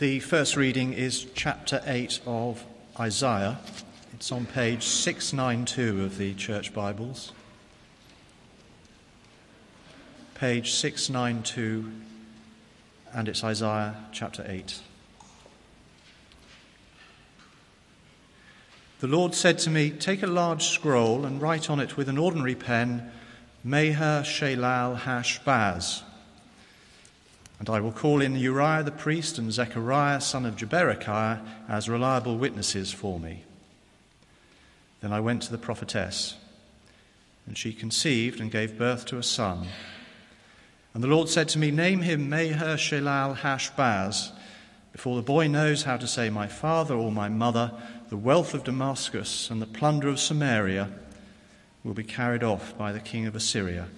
The first reading is chapter 8 of Isaiah. It's on page 692 of the Church Bibles. Page 692, and it's Isaiah chapter 8. The Lord said to me, Take a large scroll and write on it with an ordinary pen, Maher Shalal Hash Baz and I will call in Uriah the priest and Zechariah son of Jeberechiah as reliable witnesses for me. Then I went to the prophetess, and she conceived and gave birth to a son. And the Lord said to me, Name him Maher Shalal Hashbaz. Before the boy knows how to say my father or my mother, the wealth of Damascus and the plunder of Samaria will be carried off by the king of Assyria.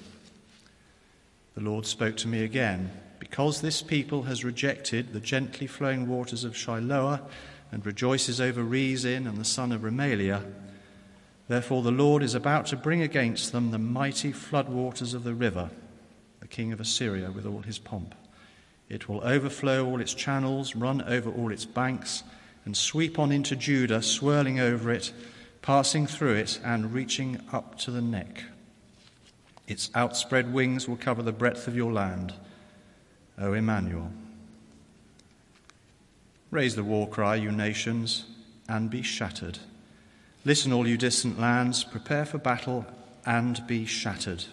The Lord spoke to me again because this people has rejected the gently flowing waters of Shiloah and rejoices over Rezin and the son of Remaliah, therefore the Lord is about to bring against them the mighty flood waters of the river, the king of Assyria with all his pomp. It will overflow all its channels, run over all its banks, and sweep on into Judah, swirling over it, passing through it, and reaching up to the neck. Its outspread wings will cover the breadth of your land. O Emmanuel. Raise the war cry, you nations, and be shattered. Listen, all you distant lands, prepare for battle and be shattered.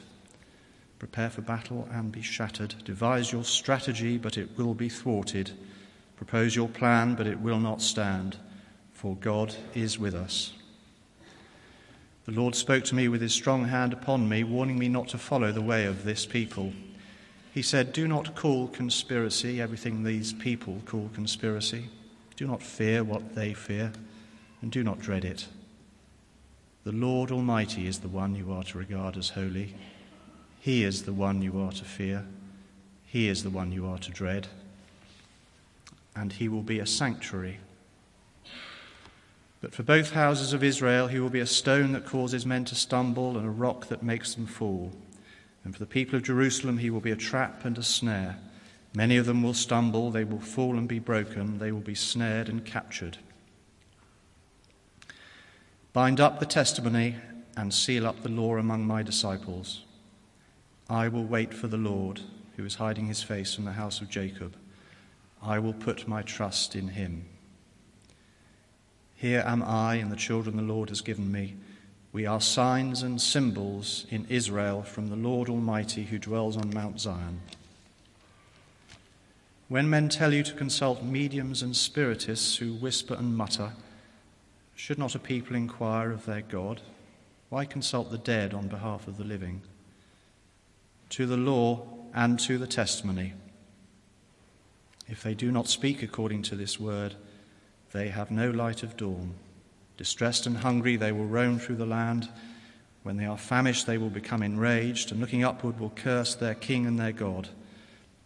Prepare for battle and be shattered. Devise your strategy, but it will be thwarted. Propose your plan, but it will not stand, for God is with us. The Lord spoke to me with his strong hand upon me, warning me not to follow the way of this people. He said, Do not call conspiracy everything these people call conspiracy. Do not fear what they fear, and do not dread it. The Lord Almighty is the one you are to regard as holy. He is the one you are to fear. He is the one you are to dread. And he will be a sanctuary. But for both houses of Israel, he will be a stone that causes men to stumble and a rock that makes them fall. And for the people of Jerusalem, he will be a trap and a snare. Many of them will stumble, they will fall and be broken, they will be snared and captured. Bind up the testimony and seal up the law among my disciples. I will wait for the Lord, who is hiding his face from the house of Jacob. I will put my trust in him. Here am I and the children the Lord has given me. We are signs and symbols in Israel from the Lord Almighty who dwells on Mount Zion. When men tell you to consult mediums and spiritists who whisper and mutter, should not a people inquire of their God? Why consult the dead on behalf of the living? To the law and to the testimony. If they do not speak according to this word, they have no light of dawn. Distressed and hungry, they will roam through the land. When they are famished, they will become enraged, and looking upward, will curse their king and their God.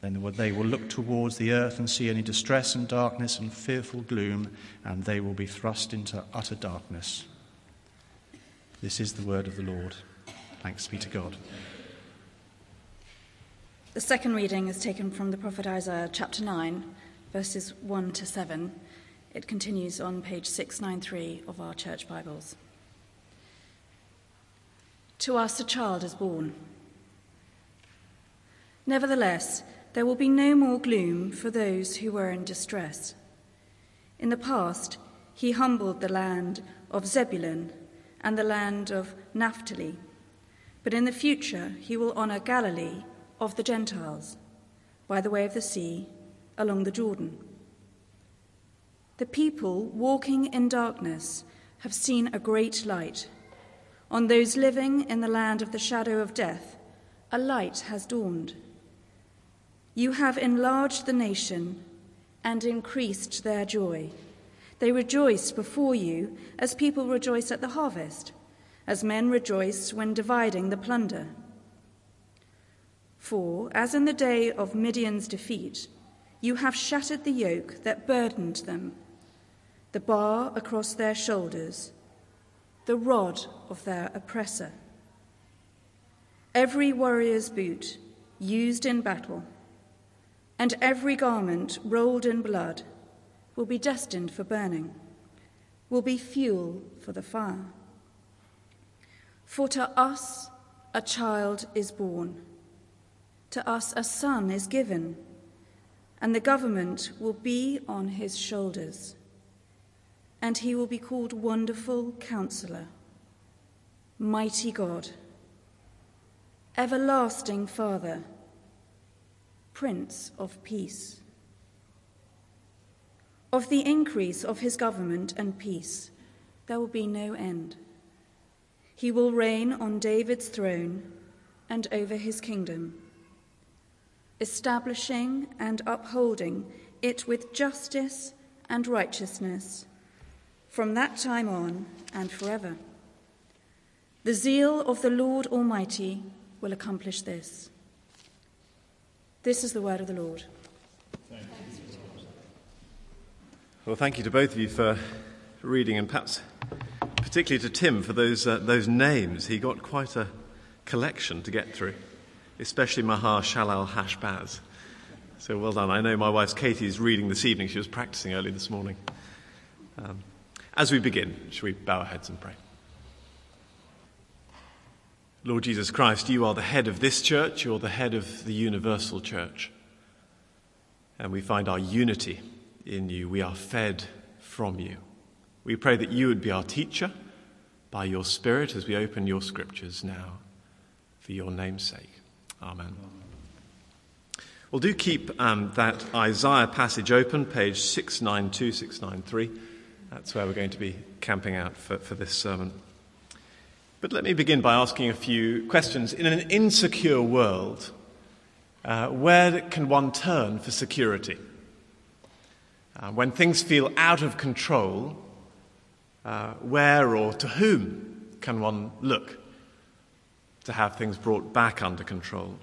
Then they will look towards the earth and see only distress and darkness and fearful gloom, and they will be thrust into utter darkness. This is the word of the Lord. Thanks be to God. The second reading is taken from the prophet Isaiah, chapter 9, verses 1 to 7. It continues on page 693 of our church Bibles. To us a child is born. Nevertheless, there will be no more gloom for those who were in distress. In the past, he humbled the land of Zebulun and the land of Naphtali, but in the future he will honor Galilee of the Gentiles by the way of the sea along the Jordan. The people walking in darkness have seen a great light. On those living in the land of the shadow of death, a light has dawned. You have enlarged the nation and increased their joy. They rejoice before you as people rejoice at the harvest, as men rejoice when dividing the plunder. For, as in the day of Midian's defeat, you have shattered the yoke that burdened them the bar across their shoulders, the rod of their oppressor. Every warrior's boot used in battle, and every garment rolled in blood will be destined for burning, will be fuel for the fire. For to us a child is born, to us a son is given, and the government will be on his shoulders, and he will be called Wonderful Counselor, Mighty God, Everlasting Father, Prince of Peace. Of the increase of his government and peace, there will be no end. He will reign on David's throne and over his kingdom, establishing and upholding it with justice and righteousness from that time on and forever. The zeal of the Lord Almighty will accomplish this. This is the word of the Lord. Well, thank you to both of you for reading, and perhaps particularly to Tim for those, uh, those names. He got quite a collection to get through, especially Mahar Shalal Hashbaz. So well done. I know my wife's is reading this evening. She was practicing early this morning. Um, as we begin, shall we bow our heads and pray? Lord Jesus Christ, you are the head of this church, you're the head of the universal church. And we find our unity in you. We are fed from you. We pray that you would be our teacher by your Spirit as we open your scriptures now for your name's sake. Amen. Well, do keep um, that Isaiah passage open, page 692, 693. That's where we're going to be camping out for, for this sermon. But let me begin by asking a few questions. In an insecure world, uh, where can one turn for security? Uh, when things feel out of control, uh, where or to whom can one look to have things brought back under control?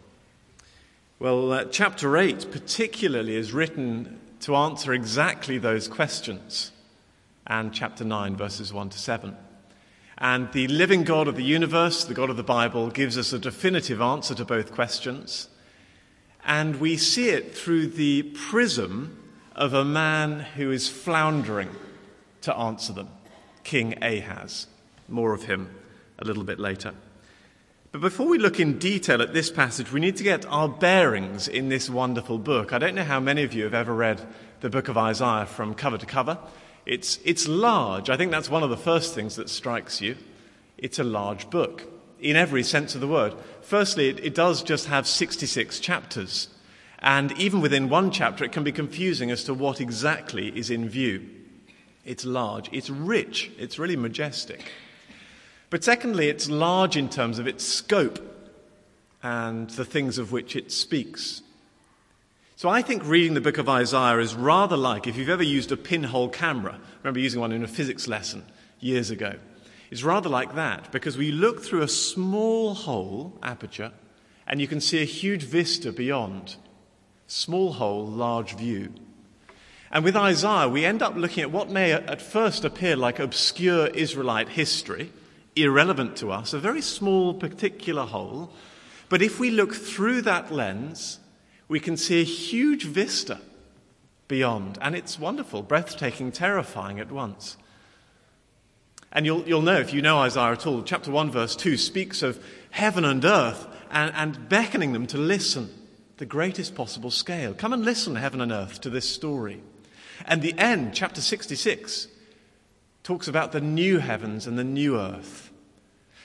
Well, uh, chapter 8 particularly is written to answer exactly those questions, and chapter 9, verses 1 to 7. And the living God of the universe, the God of the Bible, gives us a definitive answer to both questions. And we see it through the prism of a man who is floundering to answer them King Ahaz. More of him a little bit later. But before we look in detail at this passage, we need to get our bearings in this wonderful book. I don't know how many of you have ever read the book of Isaiah from cover to cover. It's, it's large. I think that's one of the first things that strikes you. It's a large book in every sense of the word. Firstly, it, it does just have 66 chapters. And even within one chapter, it can be confusing as to what exactly is in view. It's large, it's rich, it's really majestic. But secondly, it's large in terms of its scope and the things of which it speaks. So I think reading the book of Isaiah is rather like if you've ever used a pinhole camera. I remember using one in a physics lesson years ago. It's rather like that because we look through a small hole, aperture, and you can see a huge vista beyond. Small hole, large view. And with Isaiah, we end up looking at what may at first appear like obscure Israelite history, irrelevant to us, a very small particular hole. But if we look through that lens, we can see a huge vista beyond. And it's wonderful, breathtaking, terrifying at once. And you'll, you'll know, if you know Isaiah at all, chapter 1, verse 2 speaks of heaven and earth and, and beckoning them to listen the greatest possible scale. Come and listen, heaven and earth, to this story. And the end, chapter 66, talks about the new heavens and the new earth.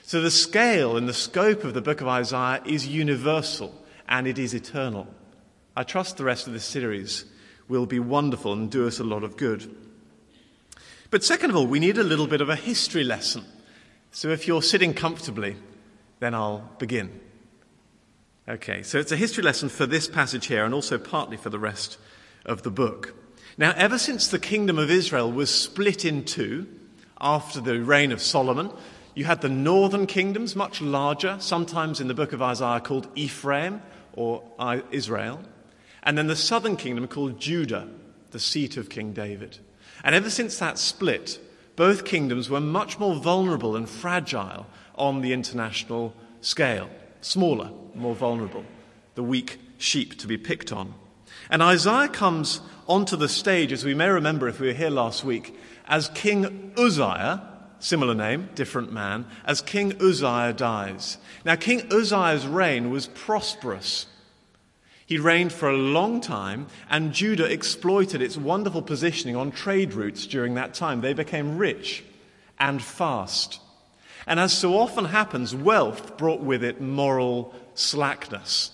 So the scale and the scope of the book of Isaiah is universal and it is eternal. I trust the rest of this series will be wonderful and do us a lot of good. But second of all, we need a little bit of a history lesson. So if you're sitting comfortably, then I'll begin. Okay, so it's a history lesson for this passage here and also partly for the rest of the book. Now, ever since the kingdom of Israel was split in two after the reign of Solomon, you had the northern kingdoms, much larger, sometimes in the book of Isaiah called Ephraim or Israel, and then the southern kingdom called Judah, the seat of King David. And ever since that split, both kingdoms were much more vulnerable and fragile on the international scale smaller, more vulnerable, the weak sheep to be picked on. And Isaiah comes onto the stage, as we may remember if we were here last week, as King Uzziah, similar name, different man, as King Uzziah dies. Now, King Uzziah's reign was prosperous. He reigned for a long time, and Judah exploited its wonderful positioning on trade routes during that time. They became rich and fast. And as so often happens, wealth brought with it moral slackness.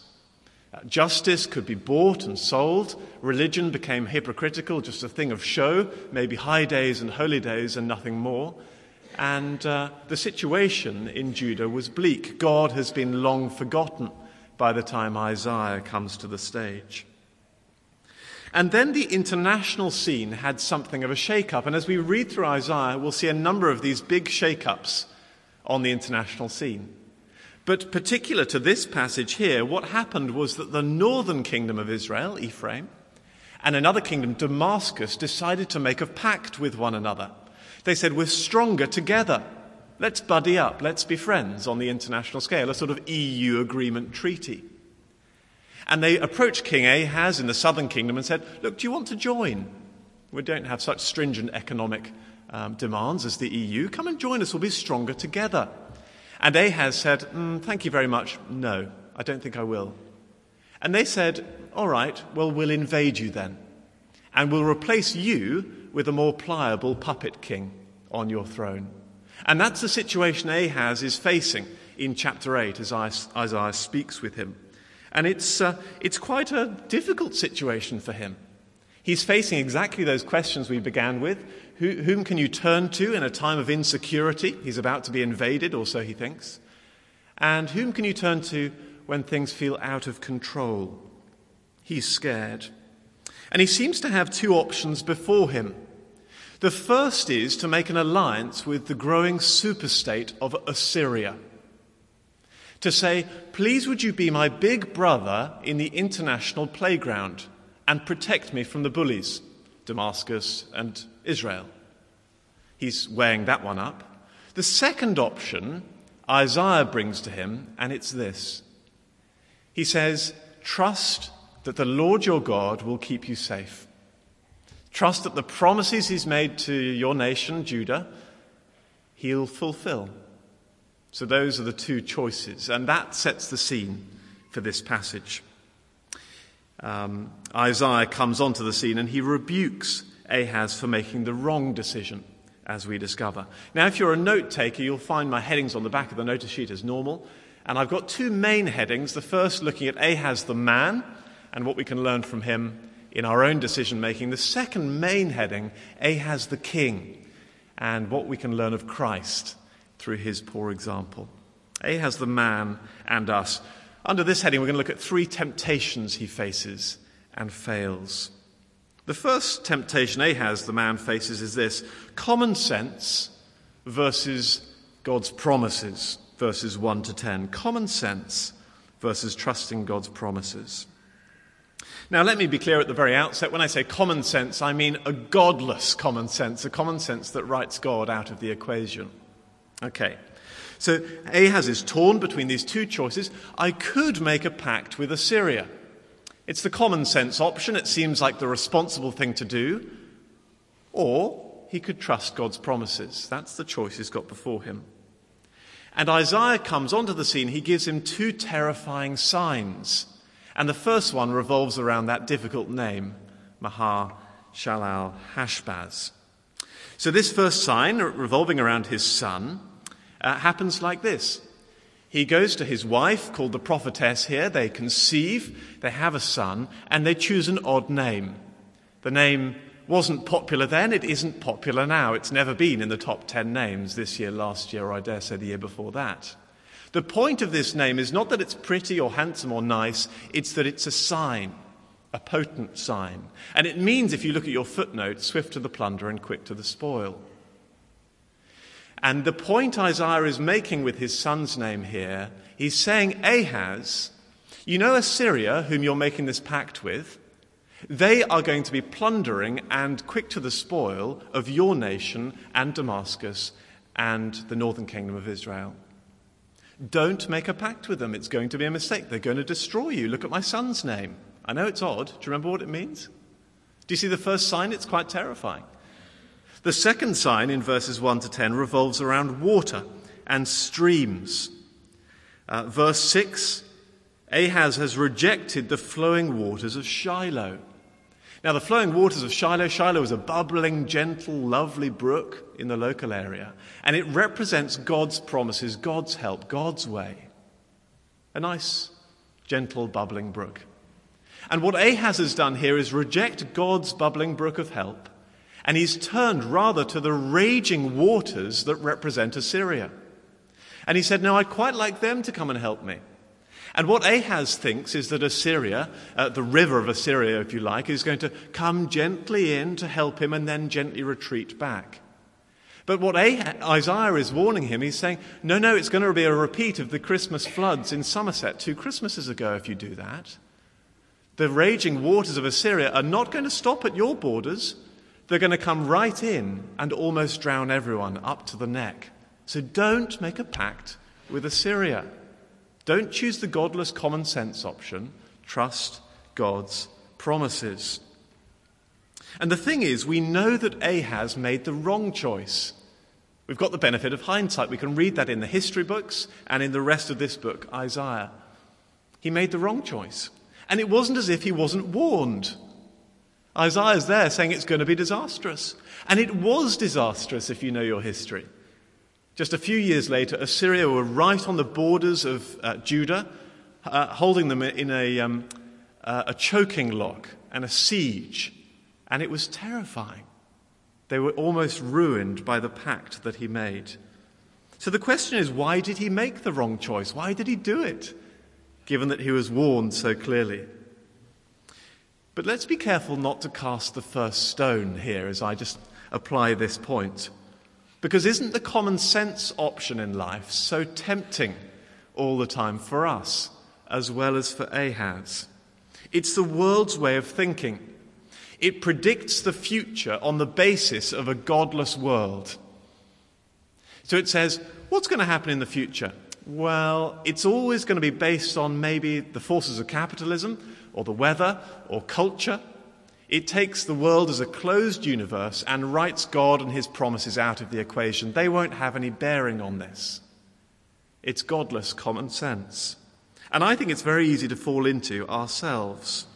Uh, justice could be bought and sold. Religion became hypocritical, just a thing of show, maybe high days and holy days and nothing more. And uh, the situation in Judah was bleak. God has been long forgotten by the time Isaiah comes to the stage. And then the international scene had something of a shake-up. And as we read through Isaiah, we'll see a number of these big shake-ups on the international scene. But particular to this passage here, what happened was that the northern kingdom of Israel, Ephraim, and another kingdom, Damascus, decided to make a pact with one another. They said, We're stronger together. Let's buddy up. Let's be friends on the international scale, a sort of EU agreement treaty. And they approached King Ahaz in the southern kingdom and said, Look, do you want to join? We don't have such stringent economic um, demands as the EU. Come and join us. We'll be stronger together. And Ahaz said, mm, Thank you very much. No, I don't think I will. And they said, All right, well, we'll invade you then. And we'll replace you with a more pliable puppet king on your throne. And that's the situation Ahaz is facing in chapter 8 as Isaiah speaks with him. And it's, uh, it's quite a difficult situation for him. He's facing exactly those questions we began with. Who, whom can you turn to in a time of insecurity? He's about to be invaded, or so he thinks. And whom can you turn to when things feel out of control? He's scared. And he seems to have two options before him. The first is to make an alliance with the growing superstate of Assyria. To say, please would you be my big brother in the international playground and protect me from the bullies, Damascus and Israel. He's weighing that one up. The second option Isaiah brings to him, and it's this. He says, Trust that the Lord your God will keep you safe. Trust that the promises he's made to your nation, Judah, he'll fulfill. So those are the two choices, and that sets the scene for this passage. Um, Isaiah comes onto the scene and he rebukes Ahaz for making the wrong decision, as we discover. Now, if you're a note taker, you'll find my headings on the back of the notice sheet as normal. And I've got two main headings. The first looking at Ahaz the man and what we can learn from him in our own decision making. The second main heading, Ahaz the king, and what we can learn of Christ through his poor example. Ahaz the man and us. Under this heading, we're going to look at three temptations he faces and fails. The first temptation Ahaz, the man, faces is this common sense versus God's promises, verses 1 to 10. Common sense versus trusting God's promises. Now, let me be clear at the very outset. When I say common sense, I mean a godless common sense, a common sense that writes God out of the equation. Okay. So Ahaz is torn between these two choices. I could make a pact with Assyria. It's the common sense option. It seems like the responsible thing to do. Or he could trust God's promises. That's the choice he's got before him. And Isaiah comes onto the scene. He gives him two terrifying signs. And the first one revolves around that difficult name, Mahar Shalal Hashbaz. So this first sign, revolving around his son, uh, happens like this. He goes to his wife, called the prophetess here. They conceive, they have a son, and they choose an odd name. The name wasn't popular then, it isn't popular now. It's never been in the top 10 names this year, last year, or I dare say the year before that. The point of this name is not that it's pretty or handsome or nice, it's that it's a sign, a potent sign. And it means, if you look at your footnote, swift to the plunder and quick to the spoil. And the point Isaiah is making with his son's name here, he's saying, Ahaz, you know Assyria, whom you're making this pact with? They are going to be plundering and quick to the spoil of your nation and Damascus and the northern kingdom of Israel. Don't make a pact with them. It's going to be a mistake. They're going to destroy you. Look at my son's name. I know it's odd. Do you remember what it means? Do you see the first sign? It's quite terrifying. The second sign in verses 1 to 10 revolves around water and streams. Uh, verse 6 Ahaz has rejected the flowing waters of Shiloh. Now, the flowing waters of Shiloh, Shiloh is a bubbling, gentle, lovely brook in the local area, and it represents God's promises, God's help, God's way. A nice, gentle, bubbling brook. And what Ahaz has done here is reject God's bubbling brook of help, and he's turned rather to the raging waters that represent Assyria. And he said, No, I'd quite like them to come and help me. And what Ahaz thinks is that Assyria, uh, the river of Assyria, if you like, is going to come gently in to help him and then gently retreat back. But what Isaiah is warning him, he's saying, no, no, it's going to be a repeat of the Christmas floods in Somerset two Christmases ago if you do that. The raging waters of Assyria are not going to stop at your borders. They're going to come right in and almost drown everyone up to the neck. So don't make a pact with Assyria. Don't choose the godless common sense option. Trust God's promises. And the thing is, we know that Ahaz made the wrong choice. We've got the benefit of hindsight. We can read that in the history books and in the rest of this book, Isaiah. He made the wrong choice. And it wasn't as if he wasn't warned. Isaiah's there saying it's going to be disastrous. And it was disastrous if you know your history. Just a few years later, Assyria were right on the borders of uh, Judah, uh, holding them in a, um, uh, a choking lock and a siege. And it was terrifying. They were almost ruined by the pact that he made. So the question is why did he make the wrong choice? Why did he do it, given that he was warned so clearly? But let's be careful not to cast the first stone here as I just apply this point. Because isn't the common sense option in life so tempting all the time for us as well as for Ahaz? It's the world's way of thinking. It predicts the future on the basis of a godless world. So it says, what's going to happen in the future? Well, it's always going to be based on maybe the forces of capitalism or the weather or culture it takes the world as a closed universe and writes God and his promises out of the equation. They won't have any bearing on this. It's godless common sense. And I think it's very easy to fall into ourselves.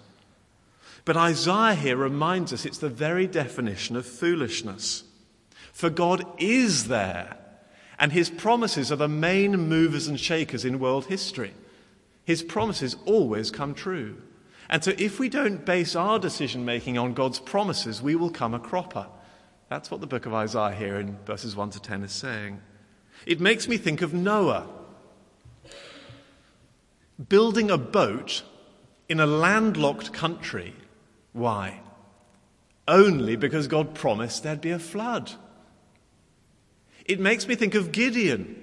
But Isaiah here reminds us it's the very definition of foolishness. For God is there, and his promises are the main movers and shakers in world history. His promises always come true. And so, if we don't base our decision making on God's promises, we will come a cropper. That's what the book of Isaiah here in verses 1 to 10 is saying. It makes me think of Noah building a boat in a landlocked country. Why? Only because God promised there'd be a flood. It makes me think of Gideon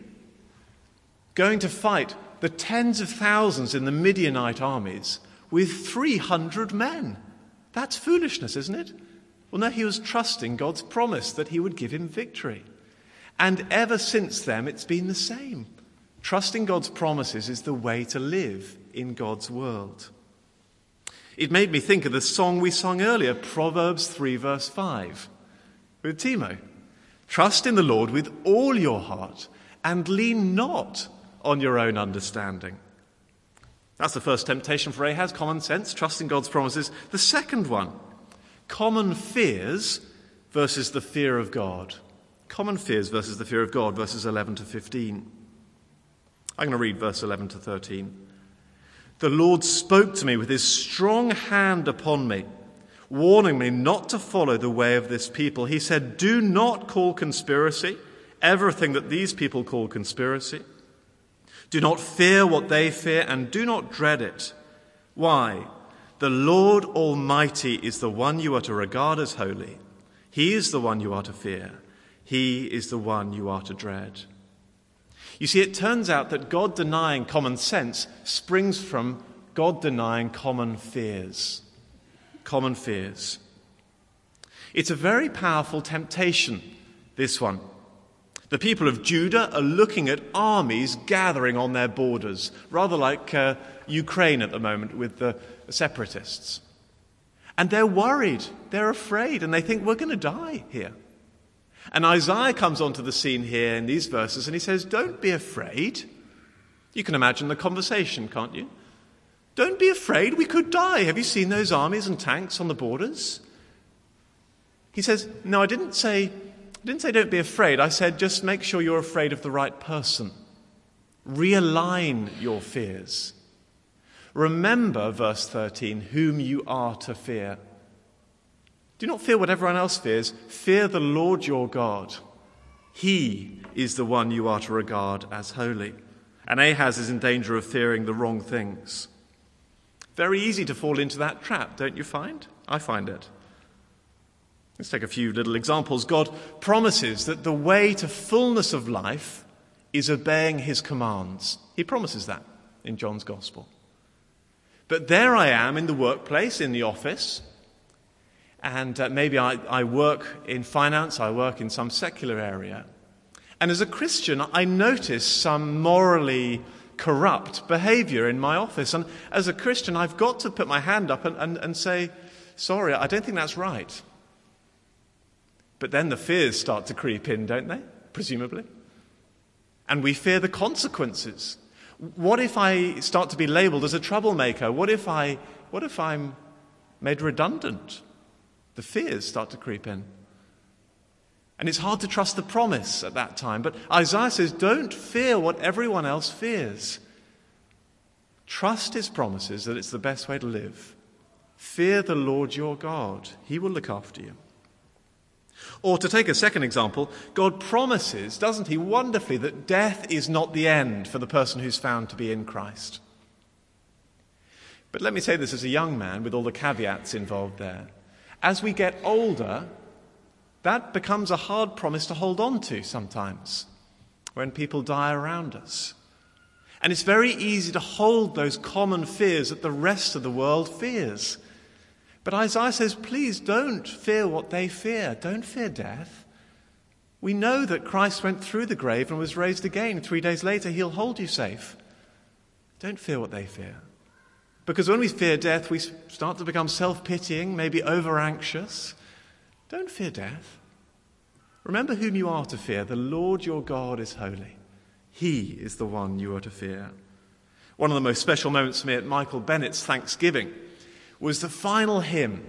going to fight the tens of thousands in the Midianite armies with 300 men. That's foolishness, isn't it? Well, no, he was trusting God's promise that he would give him victory. And ever since then, it's been the same. Trusting God's promises is the way to live in God's world. It made me think of the song we sung earlier, Proverbs 3, verse 5, with Timo. Trust in the Lord with all your heart and lean not on your own understanding. That's the first temptation for Ahaz common sense, trusting God's promises. The second one, common fears versus the fear of God. Common fears versus the fear of God, verses 11 to 15. I'm going to read verse 11 to 13. The Lord spoke to me with his strong hand upon me, warning me not to follow the way of this people. He said, Do not call conspiracy everything that these people call conspiracy. Do not fear what they fear and do not dread it. Why? The Lord Almighty is the one you are to regard as holy. He is the one you are to fear. He is the one you are to dread. You see, it turns out that God denying common sense springs from God denying common fears. Common fears. It's a very powerful temptation, this one The people of Judah are looking at armies gathering on their borders, rather like uh, Ukraine at the moment with the separatists. And they're worried, they're afraid, and they think we're going to die here. And Isaiah comes onto the scene here in these verses and he says, Don't be afraid. You can imagine the conversation, can't you? Don't be afraid, we could die. Have you seen those armies and tanks on the borders? He says, No, I didn't say, I didn't say don't be afraid. I said just make sure you're afraid of the right person. Realign your fears. Remember, verse 13, whom you are to fear. Do not fear what everyone else fears. Fear the Lord your God. He is the one you are to regard as holy. And Ahaz is in danger of fearing the wrong things. Very easy to fall into that trap, don't you find? I find it. Let's take a few little examples. God promises that the way to fullness of life is obeying his commands. He promises that in John's Gospel. But there I am in the workplace, in the office, and uh, maybe I, I work in finance, I work in some secular area. And as a Christian, I notice some morally corrupt behavior in my office. And as a Christian, I've got to put my hand up and, and, and say, sorry, I don't think that's right. But then the fears start to creep in, don't they? Presumably. And we fear the consequences. What if I start to be labeled as a troublemaker? What if, I, what if I'm made redundant? The fears start to creep in. And it's hard to trust the promise at that time. But Isaiah says, don't fear what everyone else fears. Trust his promises that it's the best way to live. Fear the Lord your God, he will look after you. Or to take a second example, God promises, doesn't He, wonderfully, that death is not the end for the person who's found to be in Christ. But let me say this as a young man with all the caveats involved there. As we get older, that becomes a hard promise to hold on to sometimes when people die around us. And it's very easy to hold those common fears that the rest of the world fears. But Isaiah says, please don't fear what they fear. Don't fear death. We know that Christ went through the grave and was raised again. Three days later, he'll hold you safe. Don't fear what they fear. Because when we fear death, we start to become self pitying, maybe over anxious. Don't fear death. Remember whom you are to fear. The Lord your God is holy. He is the one you are to fear. One of the most special moments for me at Michael Bennett's Thanksgiving was the final hymn,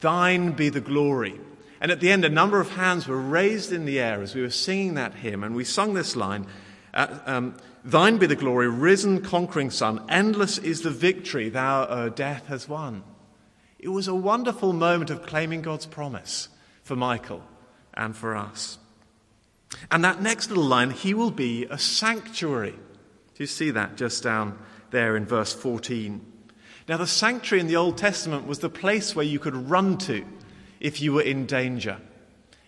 Thine be the glory. And at the end, a number of hands were raised in the air as we were singing that hymn, and we sung this line uh, um, Thine be the glory, risen, conquering Son, endless is the victory thou, O death, has won. It was a wonderful moment of claiming God's promise for Michael and for us. And that next little line, He will be a sanctuary. Do you see that just down there in verse 14? Now, the sanctuary in the Old Testament was the place where you could run to if you were in danger.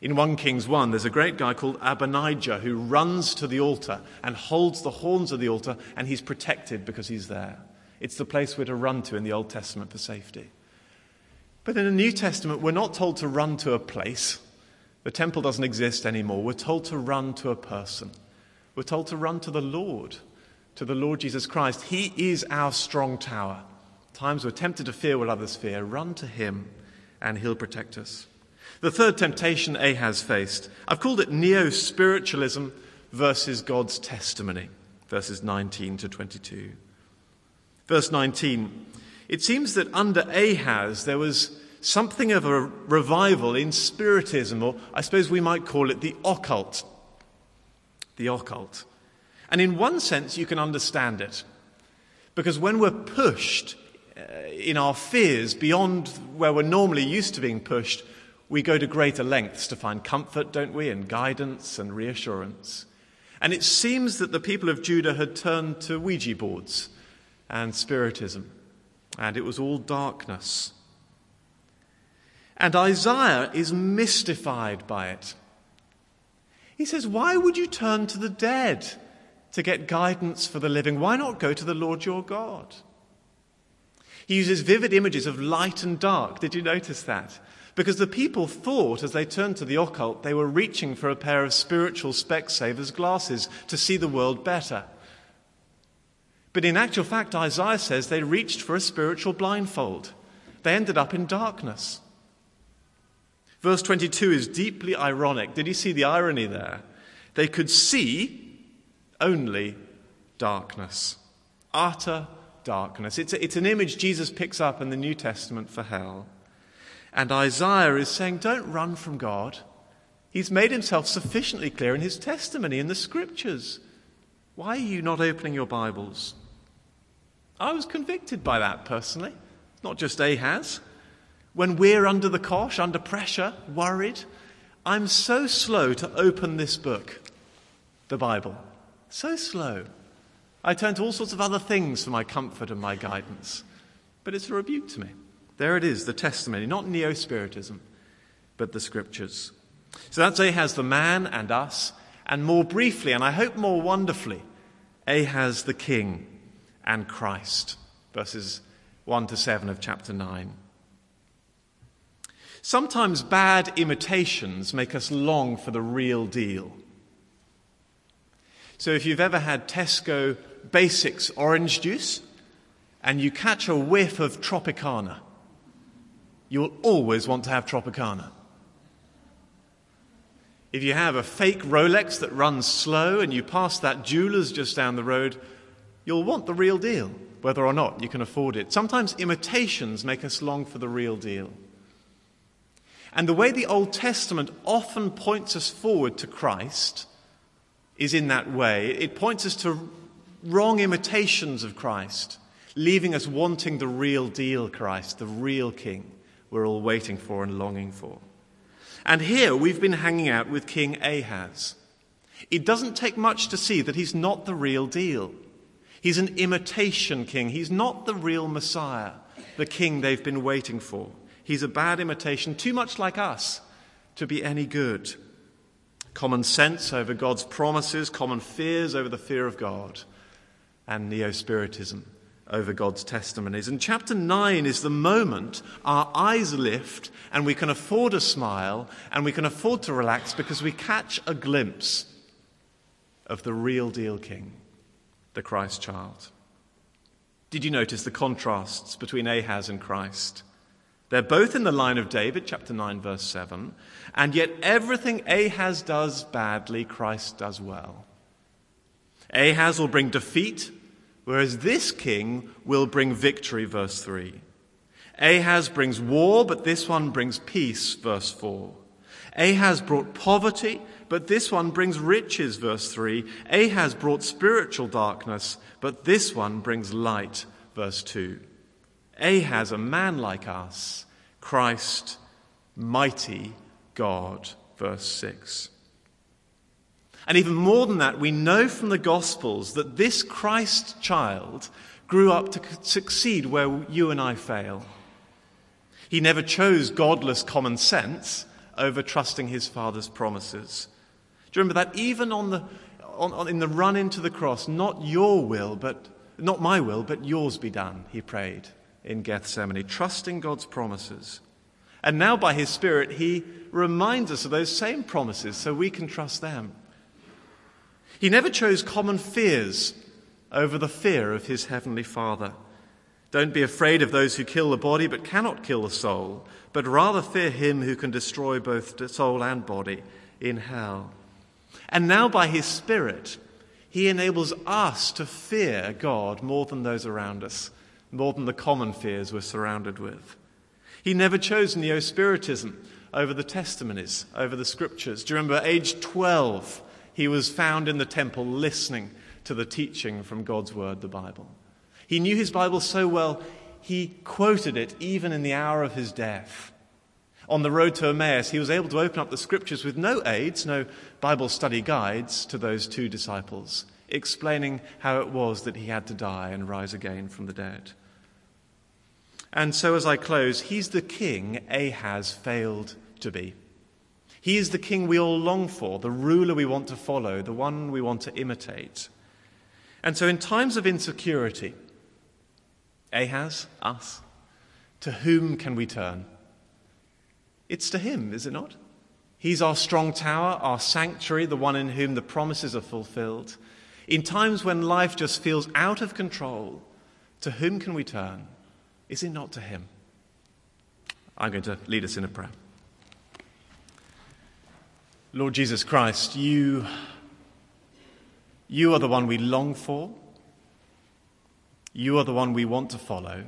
In 1 Kings 1, there's a great guy called Adonijah who runs to the altar and holds the horns of the altar, and he's protected because he's there. It's the place we're to run to in the Old Testament for safety. But in the New Testament, we're not told to run to a place. The temple doesn't exist anymore. We're told to run to a person. We're told to run to the Lord, to the Lord Jesus Christ. He is our strong tower. Times we're tempted to fear what others fear. Run to him and he'll protect us. The third temptation Ahaz faced, I've called it neo spiritualism versus God's testimony, verses 19 to 22. Verse 19 It seems that under Ahaz there was something of a revival in Spiritism, or I suppose we might call it the occult. The occult. And in one sense, you can understand it. Because when we're pushed Uh, in our fears beyond where we're normally used to being pushed, we go to greater lengths to find comfort, don't we, and guidance and reassurance. And it seems that the people of Judah had turned to Ouija boards and Spiritism, and it was all darkness. And Isaiah is mystified by it. He says, Why would you turn to the dead to get guidance for the living? Why not go to the Lord your God? He uses vivid images of light and dark. Did you notice that? Because the people thought, as they turned to the occult, they were reaching for a pair of spiritual Specsavers glasses to see the world better. But in actual fact, Isaiah says they reached for a spiritual blindfold. They ended up in darkness. Verse 22 is deeply ironic. Did you see the irony there? They could see only darkness, utter darkness. It's, a, it's an image Jesus picks up in the New Testament for hell. And Isaiah is saying, Don't run from God. He's made himself sufficiently clear in his testimony in the scriptures. Why are you not opening your Bibles? I was convicted by that personally, not just Ahaz. When we're under the cosh, under pressure, worried, I'm so slow to open this book, the Bible. So slow. I turn to all sorts of other things for my comfort and my guidance. But it's a rebuke to me. There it is, the testimony, not neo Spiritism, but the scriptures. So that's Ahaz the man and us, and more briefly, and I hope more wonderfully, Ahaz the king and Christ, verses 1 to 7 of chapter 9. Sometimes bad imitations make us long for the real deal. So if you've ever had Tesco Basics orange juice and you catch a whiff of Tropicana, you'll always want to have Tropicana. If you have a fake Rolex that runs slow and you pass that jeweler's just down the road, you'll want the real deal, whether or not you can afford it. Sometimes imitations make us long for the real deal. And the way the Old Testament often points us forward to Christ is in that way. It points us to wrong imitations of Christ, leaving us wanting the real deal Christ, the real King we're all waiting for and longing for. And here we've been hanging out with King Ahaz. It doesn't take much to see that he's not the real deal. He's an imitation king. He's not the real Messiah, the king they've been waiting for. He's a bad imitation, too much like us to be any good. Common sense over God's promises, common fears over the fear of God, and neo Spiritism over God's testimonies. And chapter 9 is the moment our eyes lift and we can afford a smile and we can afford to relax because we catch a glimpse of the real deal King, the Christ child. Did you notice the contrasts between Ahaz and Christ? They're both in the line of David, chapter 9, verse 7, and yet everything Ahaz does badly, Christ does well. Ahaz will bring defeat, whereas this king will bring victory, verse 3. Ahaz brings war, but this one brings peace, verse 4. Ahaz brought poverty, but this one brings riches, verse 3. Ahaz brought spiritual darkness, but this one brings light, verse 2. Ahaz, a man like us, Christ, mighty God, verse 6. And even more than that, we know from the Gospels that this Christ child grew up to succeed where you and I fail. He never chose godless common sense over trusting his father's promises. Do you remember that? Even on the, on, on, in the run into the cross, not your will, but not my will, but yours be done, he prayed in Gethsemane, trusting God's promises. And now, by His Spirit, He reminds us of those same promises so we can trust them. He never chose common fears over the fear of His Heavenly Father. Don't be afraid of those who kill the body but cannot kill the soul, but rather fear Him who can destroy both soul and body in hell. And now, by His Spirit, He enables us to fear God more than those around us more than the common fears we're surrounded with. He never chose neo Spiritism over the testimonies, over the scriptures. Do you remember, age 12, he was found in the temple listening to the teaching from God's word, the Bible. He knew his Bible so well, he quoted it even in the hour of his death. On the road to Emmaus, he was able to open up the scriptures with no aids, no Bible study guides to those two disciples, explaining how it was that he had to die and rise again from the dead. And so, as I close, he's the king Ahaz failed to be. He is the king we all long for, the ruler we want to follow, the one we want to imitate. And so, in times of insecurity, Ahaz, us, to whom can we turn? It's to Him, is it not? He's our strong tower, our sanctuary, the one in whom the promises are fulfilled. In times when life just feels out of control, to whom can we turn? Is it not to Him? I'm going to lead us in a prayer. Lord Jesus Christ, you, you are the one we long for. You are the one we want to follow.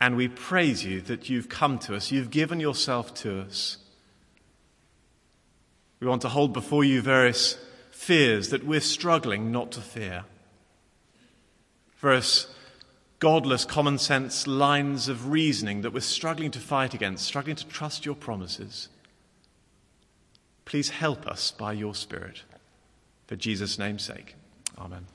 And we praise you that you've come to us, you've given yourself to us. We want to hold before you various fears that we're struggling not to fear. Various godless common sense lines of reasoning that we're struggling to fight against, struggling to trust your promises. Please help us by your Spirit. For Jesus' name's sake. Amen.